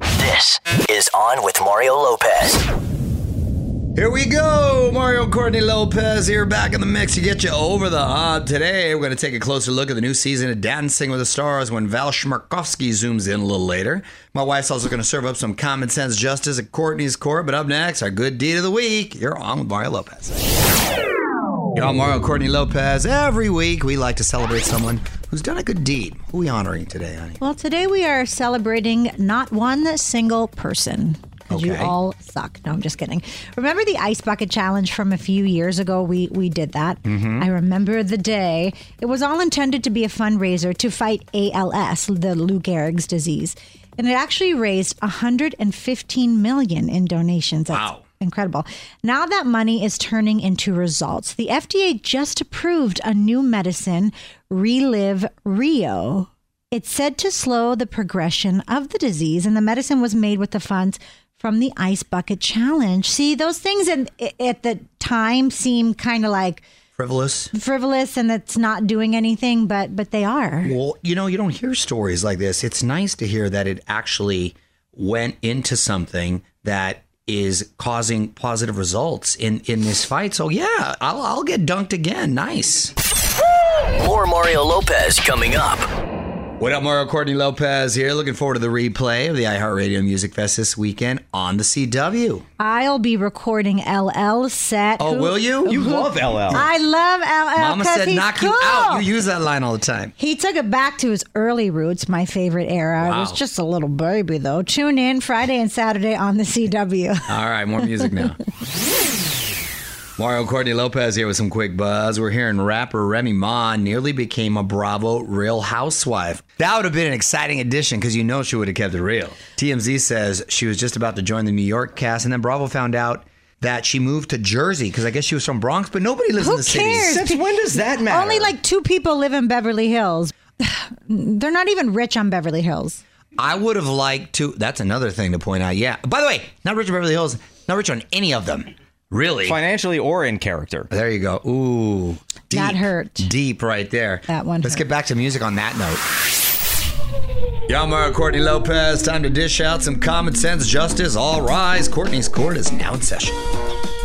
This is On with Mario Lopez. Here we go. Mario Courtney Lopez here back in the mix to get you over the hump. Today, we're going to take a closer look at the new season of Dancing with the Stars when Val Chmerkovskiy zooms in a little later. My wife's also going to serve up some common sense justice at Courtney's court. But up next, our good deed of the week. You're on with Mario Lopez. Y'all, Mario Courtney Lopez. Every week, we like to celebrate someone who's done a good deed. Who are we honoring today, honey? Well, today we are celebrating not one single person. Because you all suck. No, I'm just kidding. Remember the ice bucket challenge from a few years ago? We we did that. Mm-hmm. I remember the day. It was all intended to be a fundraiser to fight ALS, the Lou Gehrig's disease, and it actually raised 115 million in donations. That's Wow. Incredible. Now that money is turning into results. The FDA just approved a new medicine, Relive Rio. It's said to slow the progression of the disease, and the medicine was made with the funds from the Ice Bucket Challenge. See, those things in, at the time seem kind of like Frivolous. frivolous and it's not doing anything, but but they are. Well, you know, you don't hear stories like this. It's nice to hear that it actually went into something that is causing positive results in in this fight. So yeah, I'll I'll get dunked again. Nice. More Mario Lopez coming up. What up, Mario Courtney Lopez here. Looking forward to the replay of the iHeartRadio Music Fest this weekend on the CW. I'll be recording LL set. Oh, will you? You love LL. I love LL. Mama 'cause said he's knock you cool. out. You use that line all the time. He took it back to his early roots, my favorite era. I was Wow. just a little baby, though. Tune in Friday and Saturday on the CW. All right, more music now. Mario Courtney Lopez here with some quick buzz. We're hearing rapper Remy Ma nearly became a Bravo Real Housewife. That would have been an exciting addition because you know she would have kept it real. TMZ says she was just about to join the New York cast, and then Bravo found out that she moved to Jersey because I guess she was from Bronx, but nobody lives in Who the city. cares? Since when does that matter? Only like two people live in Beverly Hills. They're not even rich on Beverly Hills. I would have liked to. That's another thing to point out. Yeah. By the way, not rich in Beverly Hills, not rich on any of them. Really. financially or in character. There you go. Ooh. Deep, That hurt. Deep right there. That one Let's hurt. get back to music on that note. Y'all, Mario Courtney Lopez. Time to dish out some common sense justice. All rise. Courtney's court is now in session.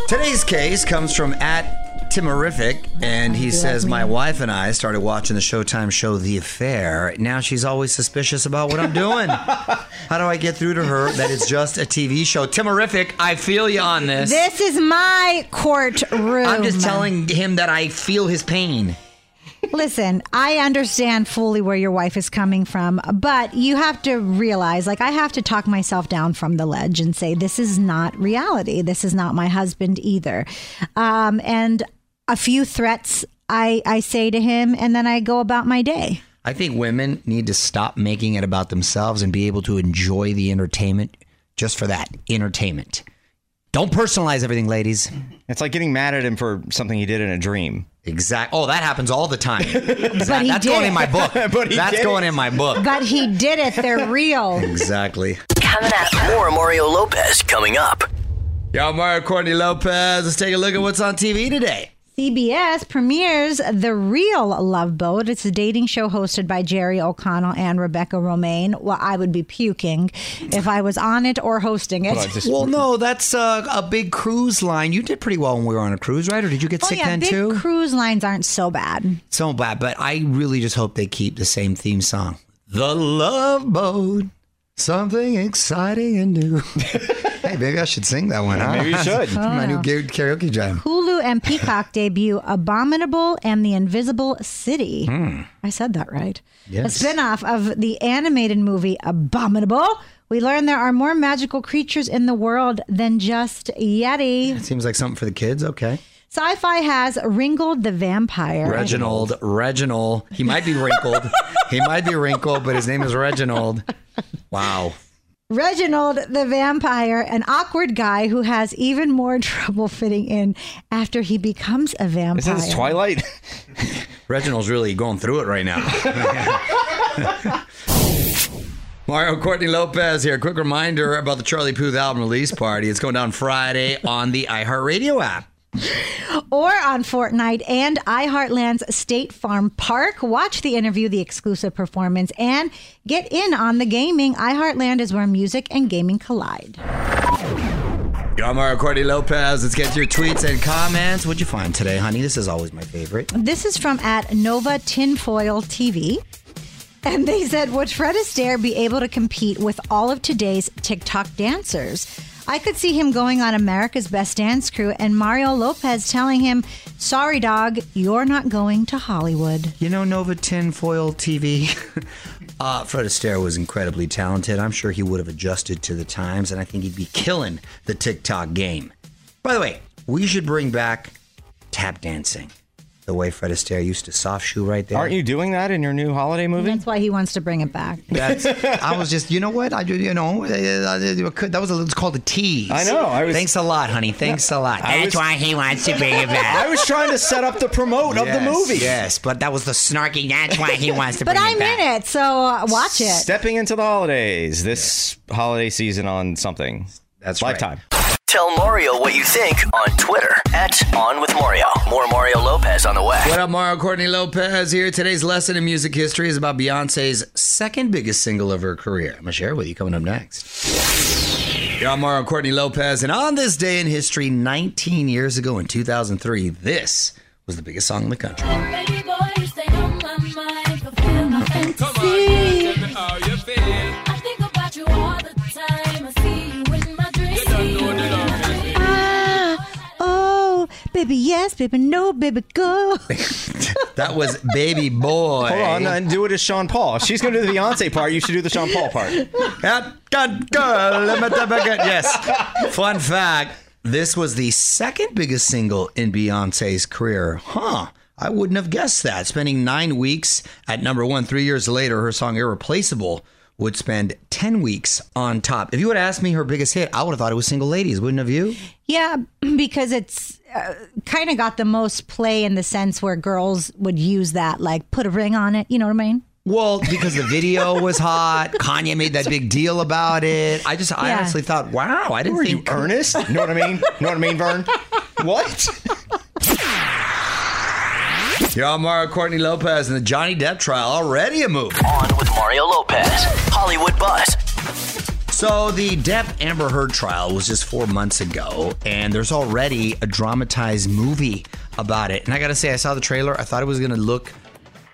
Today's case comes from at Timorific, and he says, My wife and I started watching the Showtime show The Affair. Now she's always suspicious about what I'm doing. How do I get through to her that it's just a TV show? Timorific, I feel you on this. This is my courtroom. I'm just telling him that I feel his pain. Listen, I understand fully where your wife is coming from, but you have to realize, like, I have to talk myself down from the ledge and say, this is not reality. This is not my husband either. Um, and a few threats I, I say to him, and then I go about my day. I think women need to stop making it about themselves and be able to enjoy the entertainment just for that entertainment. Don't personalize everything, ladies. It's like getting mad at him for something he did in a dream. Exactly. Oh, that happens all the time. But he That's did going it. in my book. But he That's did going it. in my book. But he did it. They're real. Exactly. Coming up. More Mario Lopez coming up. Y'all, Mario Courtney Lopez. Let's take a look at what's on TV today. CBS premieres The Real Love Boat. It's a dating show hosted by Jerry O'Connell and Rebecca Romijn. Well, I would be puking if I was on it or hosting it. Hold on, just- Well, no, that's uh, a big cruise line. You did pretty well when we were on a cruise, right? Or did you get oh sick yeah, then big too? cruise lines aren't so bad. so bad, but I really just hope they keep the same theme song. The Love Boat. Something exciting and new. hey, maybe I should sing that one. Huh? Maybe you should. My new karaoke jam. Hulu and Peacock debut Abominable and the Invisible City. Hmm. I said that right. Yes. A spinoff of the animated movie Abominable. We learn there are more magical creatures in the world than just Yeti. It Seems like something for the kids. Okay. Syfy has Ringold the Vampire. Reginald, Reginald. He might be wrinkled. he might be wrinkled, but his name is Reginald. Wow. Reginald the Vampire, an awkward guy who has even more trouble fitting in after he becomes a vampire. Is this Twilight? Reginald's really going through it right now. Mario Courtney Lopez here. Quick reminder about the Charlie Puth album release party. It's going down Friday on the iHeartRadio app. Or on Fortnite and iHeartland's State Farm Park. Watch the interview, the exclusive performance, and get in on the gaming. iHeartland is where music and gaming collide. Yo, Mario Courtney Lopez. Let's get your tweets and comments. What'd you find today, honey? This is always my favorite. This is from at Nova Tinfoil TV. And they said, Would Fred Astaire be able to compete with all of today's TikTok dancers? I could see him going on America's Best Dance Crew and Mario Lopez telling him, Sorry, dog, you're not going to Hollywood. You know Nova Tinfoil TV? uh, Fred Astaire was incredibly talented. I'm sure he would have adjusted to the times, and I think he'd be killing the TikTok game. By the way, we should bring back tap dancing. The way Fred Astaire used to soft shoe right there. Aren't you doing that in your new holiday movie? That's why he wants to bring it back. That's. I was just, you know what? I, you know, uh, that was a, it's called a tease. I know, I was- Thanks a lot, honey. Thanks a lot. I That's was- why he wants to bring it back. I was trying to set up the promote of the movie. Yes, but that was the snarky. That's why he wants to But bring I'm it back. in it, so uh, watch it. Stepping into the holidays this holiday season on something. That's right. Lifetime. Tell Mario what you think on Twitter at On With Mario. More Mario Lopez on the way. What up, Mario Courtney Lopez here. Today's lesson in music history is about Beyonce's second biggest single of her career. I'm going to share it with you coming up next. Yeah, I'm Mario Courtney Lopez, and on this day in history, 19 years ago in 2003, this was the biggest song in the country. Ah, baby, yes, baby, no, baby, go. That was Baby Boy. Hold on and do it as Sean Paul. If she's going to do the Beyonce part, you should do the Sean Paul part. Hot God girl, let me tell you again. Yes. Fun fact this was the second biggest single in Beyonce's career. Huh. I wouldn't have guessed that. Spending nine weeks at number one, three years later, her song Irreplaceable would spend 10 weeks on top. If you would have asked me her biggest hit, I would have thought it was Single Ladies, wouldn't have you? Yeah, because it's uh, kind of got the most play in the sense where girls would use that, like put a ring on it. You know what I mean? Well, because the video was hot, Kanye made that big deal about it. I just, I Yeah. honestly thought, wow, I didn't Were you think. earnest? You know what I mean? You know what I mean, Vern? What? Yo, I'm Mario Courtney Lopez and the Johnny Depp trial already a movie. On with Mario Lopez. Hollywood Buzz. So the Depp Amber Heard trial was just four months ago, and there's already a dramatized movie about it. And I gotta say, I saw the trailer. I thought it was gonna look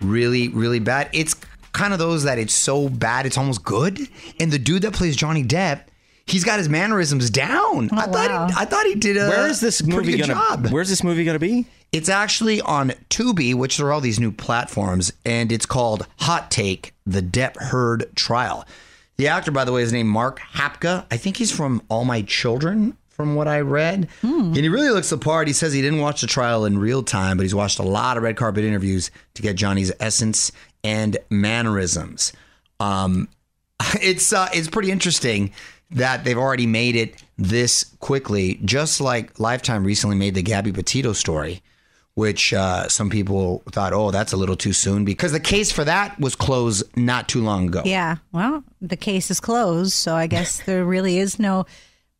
really, really bad. It's kind of those that it's so bad it's almost good. And the dude that plays Johnny Depp, he's got his mannerisms down. I thought wow. he, I thought he did a Where is this pretty movie good gonna? job. Where's this movie gonna be? It's actually on Tubi, which are all these new platforms, and it's called Hot Take: The Depp Heard Trial. The actor, by the way, is named Mark Hapka. I think he's from All My Children, from what I read. And he really looks the part. He says he didn't watch the trial in real time, but he's watched a lot of red carpet interviews to get Johnny's essence and mannerisms. Um, it's uh, it's pretty interesting that they've already made it this quickly, just like Lifetime recently made the Gabby Petito story, which uh, some people thought, oh, that's a little too soon because the case for that was closed not too long ago. Yeah. Well, the case is closed, so I guess there really is no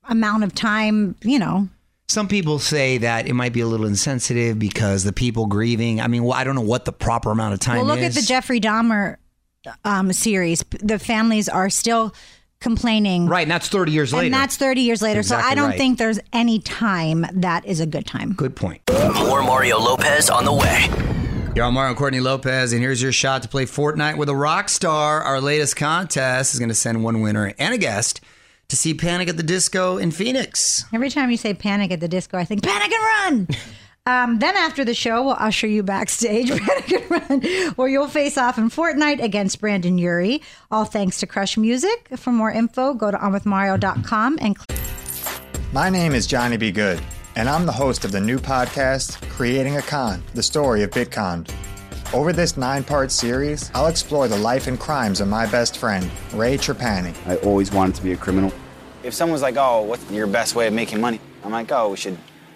amount of time, you know. Some people say that it might be a little insensitive because the people grieving. I mean, well, I don't know what the proper amount of time Well, look is. at the Jeffrey Dahmer um, series. The families are still complaining. Right, and that's 30 years later. And that's 30 years later. so I don't right. think there's any time that is a good time. Good point. More Mario Lopez on the way. You're on Mario Courtney Lopez, and here's your shot to play Fortnite with a rock star. Our latest contest is going to send one winner and a guest to see Panic at the Disco in Phoenix. Every time you say panic at the disco, I think panic and run. Um, then after the show, we'll usher you backstage, Panic and Run, where you'll face off in Fortnite against Brendon Urie. All thanks to Crush Music. For more info, go to onwithmario.com and click. My name is Johnny B. Good, and I'm the host of the new podcast, Creating a Con The Story of Bitcon. Over this nine part series, I'll explore the life and crimes of my best friend, Ray Trapani. I always wanted to be a criminal. If someone's like, oh, what's your best way of making money? I'm like, oh, we should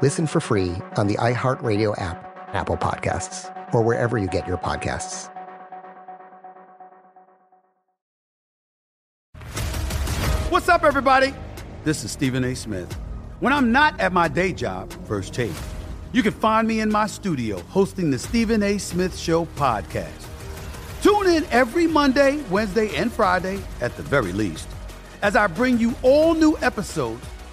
Listen for free on the iHeartRadio app, Apple Podcasts, or wherever you get your podcasts. What's up, everybody? This is Stephen A. Smith. When I'm not at my day job, First Take, you can find me in my studio hosting the Stephen A. Smith Show podcast. Tune in every Monday, Wednesday, and Friday, at the very least, as I bring you all new episodes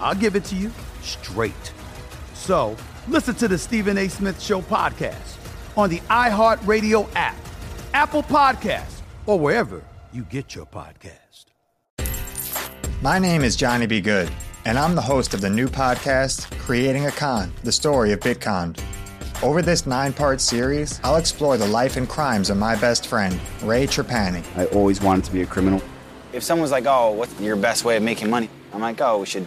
I'll give it to you straight. So listen to the Stephen A. Smith Show podcast on the iHeartRadio app, Apple Podcasts, or wherever you get your podcast. My name is Johnny B. Good, and I'm the host of the new podcast, Creating a Con The Story of Bitcon. Over this nine part series, I'll explore the life and crimes of my best friend, Ray Trapani. I always wanted to be a criminal. If someone's like, oh, what's your best way of making money? I'm like, oh, we should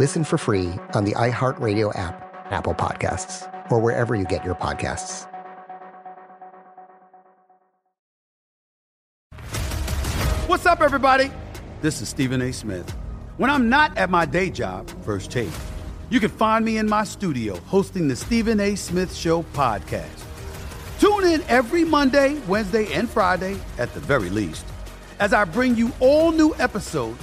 Listen for free on the iHeartRadio app, Apple Podcasts, or wherever you get your podcasts. What's up, everybody? This is Stephen A. Smith. When I'm not at my day job, First Take, you can find me in my studio hosting the Stephen A. Smith Show podcast. Tune in every Monday, Wednesday, and Friday, at the very least, as I bring you all new episodes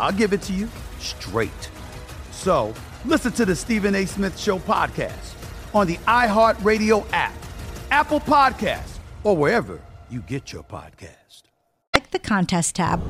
I'll give it to you straight. So listen to the Stephen A. Smith Show podcast on the iHeartRadio app, Apple Podcasts, or wherever you get your podcast. Click the contest tab.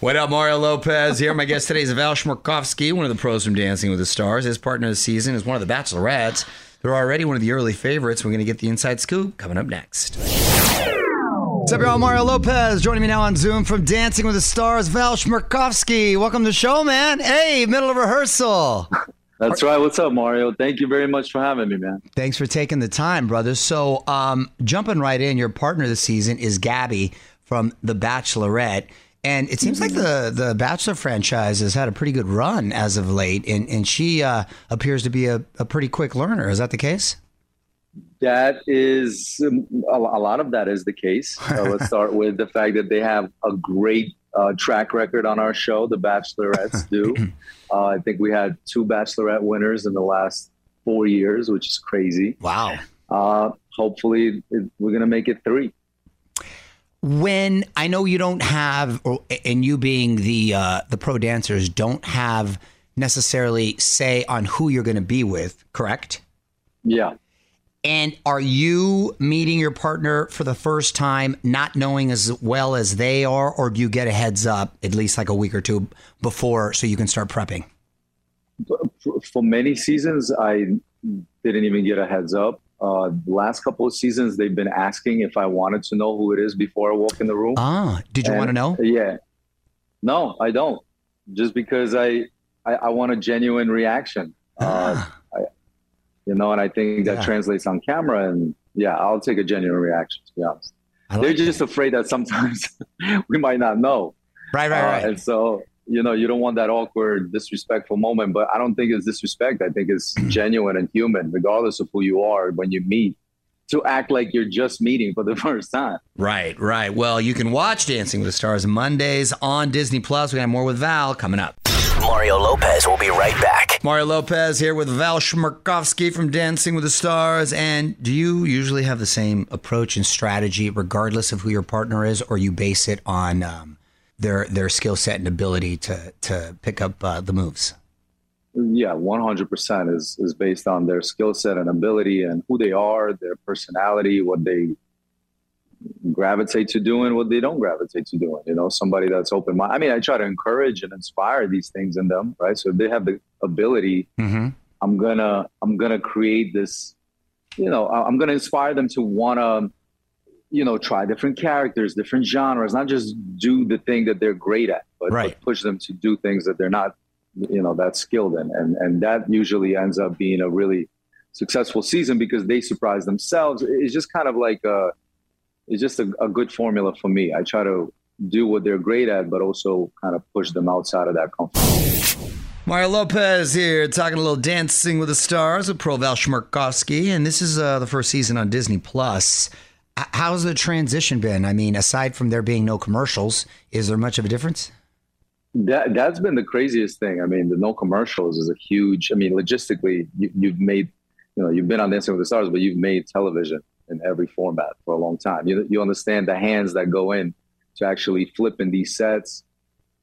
What up, Mario Lopez here. My guest today is Val Chmerkovskiy, one of the pros from Dancing with the Stars. His partner this season is one of the Bachelorettes. They're already one of the early favorites. We're going to get the inside scoop coming up next. What's up, y'all? Mario Lopez joining me now on Zoom from Dancing with the Stars. Val Chmerkovskiy, welcome to the show, man. Hey, middle of rehearsal. That's right. What's up, Mario? Thank you very much for having me, man. Thanks for taking the time, brother. So, um, jumping right in, your partner this season is Gabby from The Bachelorette. And it seems like the, the Bachelor franchise has had a pretty good run as of late, and, and she uh, appears to be a, a pretty quick learner. Is that the case? That is um, a, a lot of that is the case. So let's start with the fact that they have a great uh, track record on our show. The Bachelorettes do. Uh, I think we had two Bachelorette winners in the last four years, which is crazy. Wow. Uh, hopefully, we're gonna make it three. When I know you don't have, or, and you being the uh, the pro dancers don't have necessarily say on who you're going to be with, correct? Yeah. And are you meeting your partner for the first time, not knowing as well as they are, or do you get a heads up at least like a week or two before so you can start prepping? For- For many seasons, I didn't even get a heads up. Uh, last couple of seasons, they've been asking if I wanted to know who it is before I walk in the room. Ah, did you And- want to know? Yeah. No, I don't. Just because I I, I want a genuine reaction. Uh, I, you know, and I think that Ah. Yeah. translates on camera. And yeah, I'll take a genuine reaction. To be honest, they're just afraid that sometimes we might not know. Right, right, Uh, right. And so you know, you don't want that awkward, disrespectful moment. But I don't think it's disrespect. I think it's genuine and human, regardless of who you are. When you meet, to act like you're just meeting for the first time. Right, right. Well, you can watch Dancing with the Stars Mondays on Disney Plus. We have more with Val coming up. Mario Lopez will be right back. Mario Lopez here with Val Chmerkovskiy from Dancing with the Stars. And do you usually have the same approach and strategy, regardless of who your partner is, or you base it on um, their their skill set and ability to to pick up uh, the moves? Yeah, 100% is is based on their skill set and ability and who they are, their personality, what they gravitate to doing, what they don't gravitate to doing. You know, somebody that's open minded. I mean, I try to encourage and inspire these things in them, right? So if they have the ability, Mm-hmm. I'm gonna I'm gonna create this. You know, I'm gonna inspire them to wanna, you know, try different characters, different genres, not just do the thing that they're great at, but, but push them to do things that they're not, you know, that skilled in, and and that usually ends up being a really successful season because they surprise themselves. It's just kind of like a, it's just a, a good formula for me. I try to do what they're great at, but also kind of push them outside of that comfort. zone. Mario Lopez here, talking a little Dancing with the Stars with Pro Val Chmerkovskiy, and this is uh, the first season on Disney Plus. How's the transition been? I mean, aside from there being no commercials, is there much of a difference? That that's been the craziest thing. I mean, the no commercials is a huge. I mean, logistically, you, you've made, you know, you've been on Dancing with the Stars, but you've made television in every format for a long time. You you understand the hands that go in to actually flipping these sets.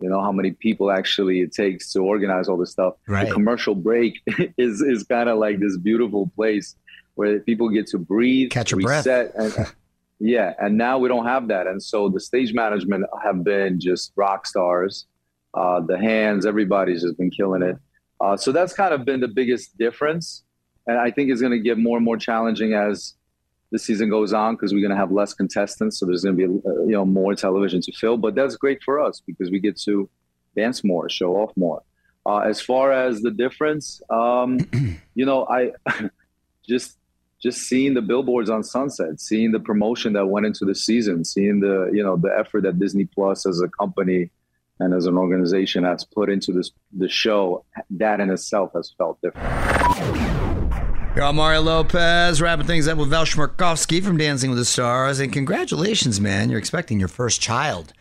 You know how many people actually it takes to organize all this stuff. Right. The commercial break is is kind of like this beautiful place where people get to breathe, Catch your breath. and yeah. And now we don't have that, and so the stage management have been just rock stars. Uh, the hands, everybody's just been killing it. Uh, so that's kind of been the biggest difference, and I think it's going to get more and more challenging as the season goes on because we're going to have less contestants. So there's going to be uh, you know more television to fill, but that's great for us because we get to dance more, show off more. Uh, as far as the difference, um, you know, I just just seeing the billboards on Sunset, seeing the promotion that went into the season, seeing the you know the effort that Disney Plus as a company and as an organization has put into this the show, that in itself has felt different. You're on Mario Lopez, wrapping things up with Val Chmerkovskiy from Dancing with the Stars, and congratulations, man! You're expecting your first child.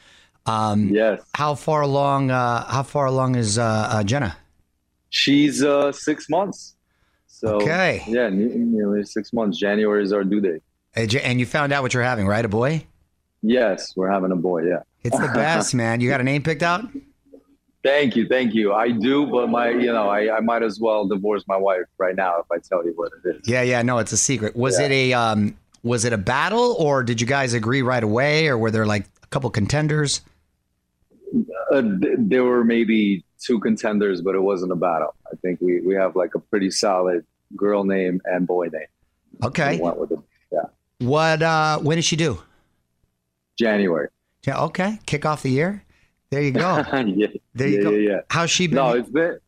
Um, yes. How far along? Uh, how far along is uh, uh, Jenna? She's uh, six months. So Okay. yeah, nearly six months. January is our due date. And you found out what you're having, right? A boy? Yes, we're having a boy. Yeah. It's the best, man. You got a name picked out? Thank you, thank you. I do, but my, you know, I, I might as well divorce my wife right now if I tell you what it is. Yeah, yeah. No, it's a secret. Was Yeah. it a um, was it a battle, or did you guys agree right away, or were there like a couple contenders? Uh, th- there were maybe two contenders, but it wasn't a battle. I think we, we have like a pretty solid girl name and boy name. Okay. We went with it. Yeah. What? uh When did she do? January. Yeah. Okay. Kick off the year. There you go. yeah. There you yeah, go. Yeah, yeah. How's she been? No, it's been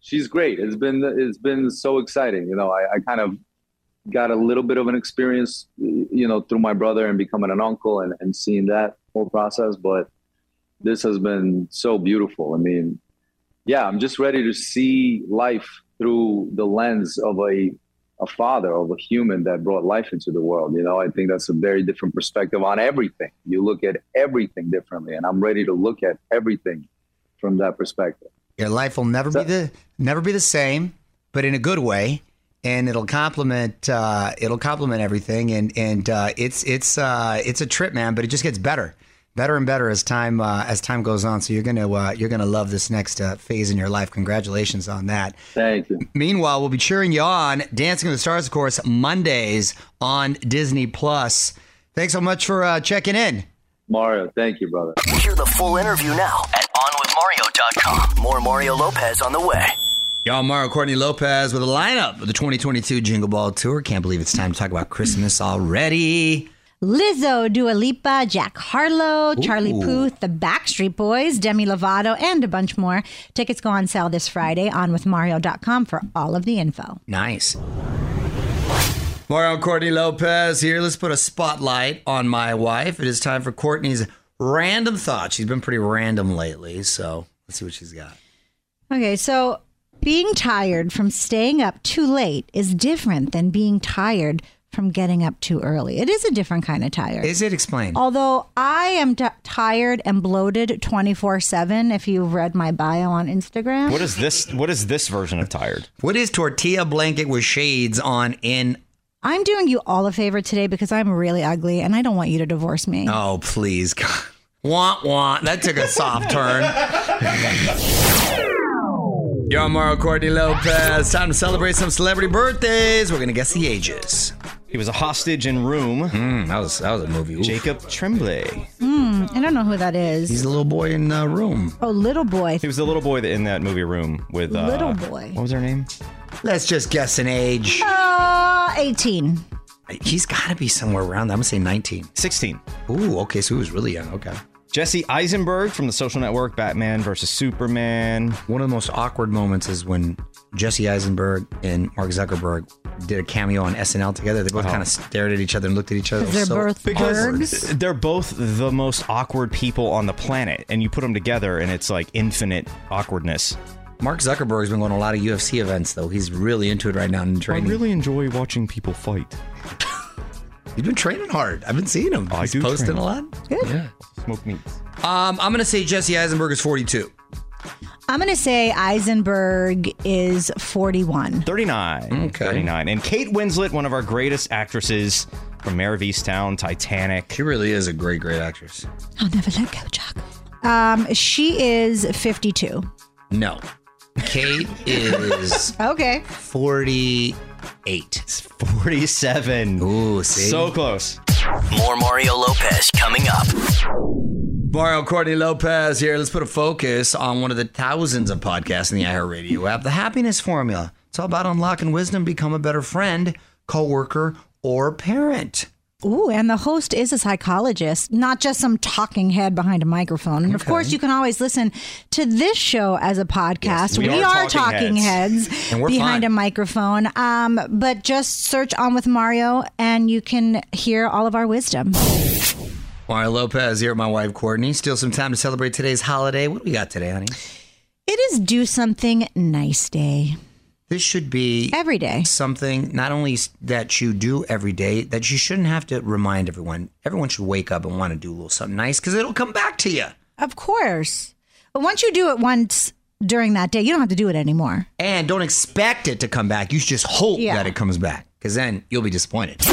she's great. It's been it's been so exciting. You know, I, I kind of got a little bit of an experience, you know, through my brother and becoming an uncle and, and seeing that whole process. But this has been so beautiful. I mean, yeah, I'm just ready to see life through the lens of a a father, of a human that brought life into the world. You know, I think that's a very different perspective on everything. You look at everything differently, and I'm ready to look at everything from that perspective. Your life will never be the never be the same, but in a good way, and it'll complement uh, it'll complement everything, and and uh, it's it's uh, it's a trip, man. But it just gets better, better and better as time uh, as time goes on. So you're gonna uh, you're gonna love this next uh, phase in your life. Congratulations on that. Thank you. Meanwhile, we'll be cheering you on. Dancing with the Stars, of course, Mondays on Disney Plus. Thanks so much for uh, checking in. Mario, thank you, brother. Hear the full interview now at OnWithMario.com. More Mario Lopez on the way. Y'all, Mario Courtney Lopez with a lineup of the 2022 Jingle Ball Tour. Can't believe it's time to talk about Christmas already. Lizzo, Dua Lipa, Jack Harlow, Charlie Puth, the Backstreet Boys, Demi Lovato, and a bunch more. Tickets go on sale this Friday on with withmario.com for all of the info. Nice. Mario Courtney Lopez here. Let's put a spotlight on my wife. It is time for Courtney's random thought. She's been pretty random lately, so let's see what she's got. Okay, so being tired from staying up too late is different than being tired from getting up too early. It is a different kind of tired. Is it explained? Although I am t- tired and bloated 24 7, if you've read my bio on Instagram. What is this? What is this version of tired? What is tortilla blanket with shades on in? I'm doing you all a favor today because I'm really ugly and I don't want you to divorce me. Oh, please. Want, want. That took a soft turn. Yo, I'm Mario Courtney Lopez. Time to celebrate some celebrity birthdays. We're going to guess the ages. He was a hostage in Room. Mm, that was that was a movie. Oof. Jacob Tremblay. Hmm, I don't know who that is. He's the little boy in uh, Room. Oh, little boy. He was the little boy in that movie Room with uh, Little boy. What was her name? Let's just guess an age. Uh, 18. He's got to be somewhere around that. I'm going to say 19. 16. Ooh, okay. So he was really young. Okay. Jesse Eisenberg from The Social Network, Batman versus Superman. One of the most awkward moments is when Jesse Eisenberg and Mark Zuckerberg did a cameo on SNL together. They both Uh-huh. kind of stared at each other and looked at each other. It was They're so both Because they're both the most awkward people on the planet, and you put them together, and it's like infinite awkwardness. Mark Zuckerberg's been going to a lot of UFC events, though. He's really into it right now and I training. really enjoy watching people fight. He's been training hard. I've been seeing him. I He's do posting train. a lot. Good. Yeah. Smoke meats. Um, I'm going to say Jesse Eisenberg is 42. I'm going to say Eisenberg is 41. 39. Okay. 39. And Kate Winslet, one of our greatest actresses from Mare of Easttown, Titanic. She really is a great, great actress. I'll never let go, Chuck. Um, she is 52. No. Kate is Okay. 48. 47. Ooh, see? So close. More Mario Lopez coming up. Mario Courtney Lopez here. Let's put a focus on one of the thousands of podcasts in the iHeartRadio app, the Happiness Formula. It's all about unlocking wisdom, become a better friend, coworker, or parent. Ooh, and the host is a psychologist, not just some talking head behind a microphone. And of course, you can always listen to this show as a podcast. we we, are are, talking heads. heads, And we're behind fun. a microphone. Um, but just search on with Mario, and you can hear all of our wisdom. Mario Lopez here with my wife, Courtney. Still some time to celebrate today's holiday. What do we got today, honey? It is Do Something Nice Day This should be every day. something not only that you do every day, that you shouldn't have to remind everyone. Everyone should wake up and want to do a little something nice because it'll come back to you. Of course. But once you do it once during that day, you don't have to do it anymore. And don't expect it to come back. You should just hope Yeah. that it comes back because then you'll be disappointed.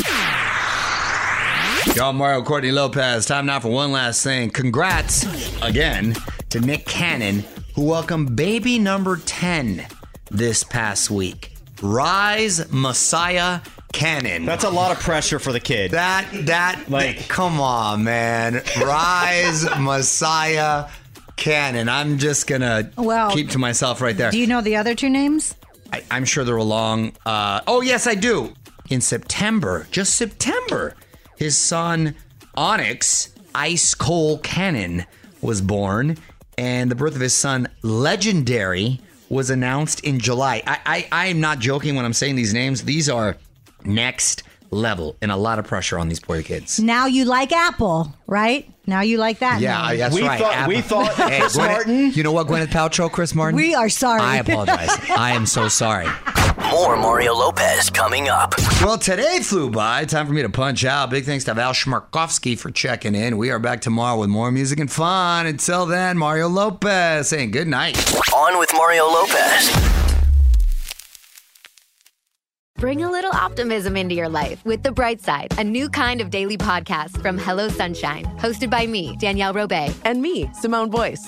Y'all, Mario Courtney Lopez. Time now for one last thing. Congrats again to Nick Cannon, who welcomed baby number 10 this past week. Rise Messiah Cannon. That's a lot of pressure for the kid. That that like come on, man. Rise Messiah Cannon. I'm just gonna Well, keep to myself right there. Do you know the other two names? I, I'm sure they're along. Uh, oh yes, I do. In September, just September, his son Onyx Ice Cold Cannon was born, and the birth of his son Legendary was announced in July. I, I I am not joking when I'm saying these names. These are next level, and a lot of pressure on these poor kids. Now you like Apple, right? Now you like that. Yeah, name. that's We right. thought- we thought hey, Chris Gwyneth- Martin- You know what, Gwyneth Paltrow, Chris Martin? We are sorry. I apologize. I am so sorry. More Mario Lopez coming up. Well, today flew by. Time for me to punch out. Big thanks to Val Chmerkovskiy for checking in. We are back tomorrow with more music and fun. Until then, Mario Lopez saying good night. On with Mario Lopez. Bring a little optimism into your life with The Bright Side, a new kind of daily podcast from Hello Sunshine, hosted by me, Danielle Robay. And me, Simone Boyce.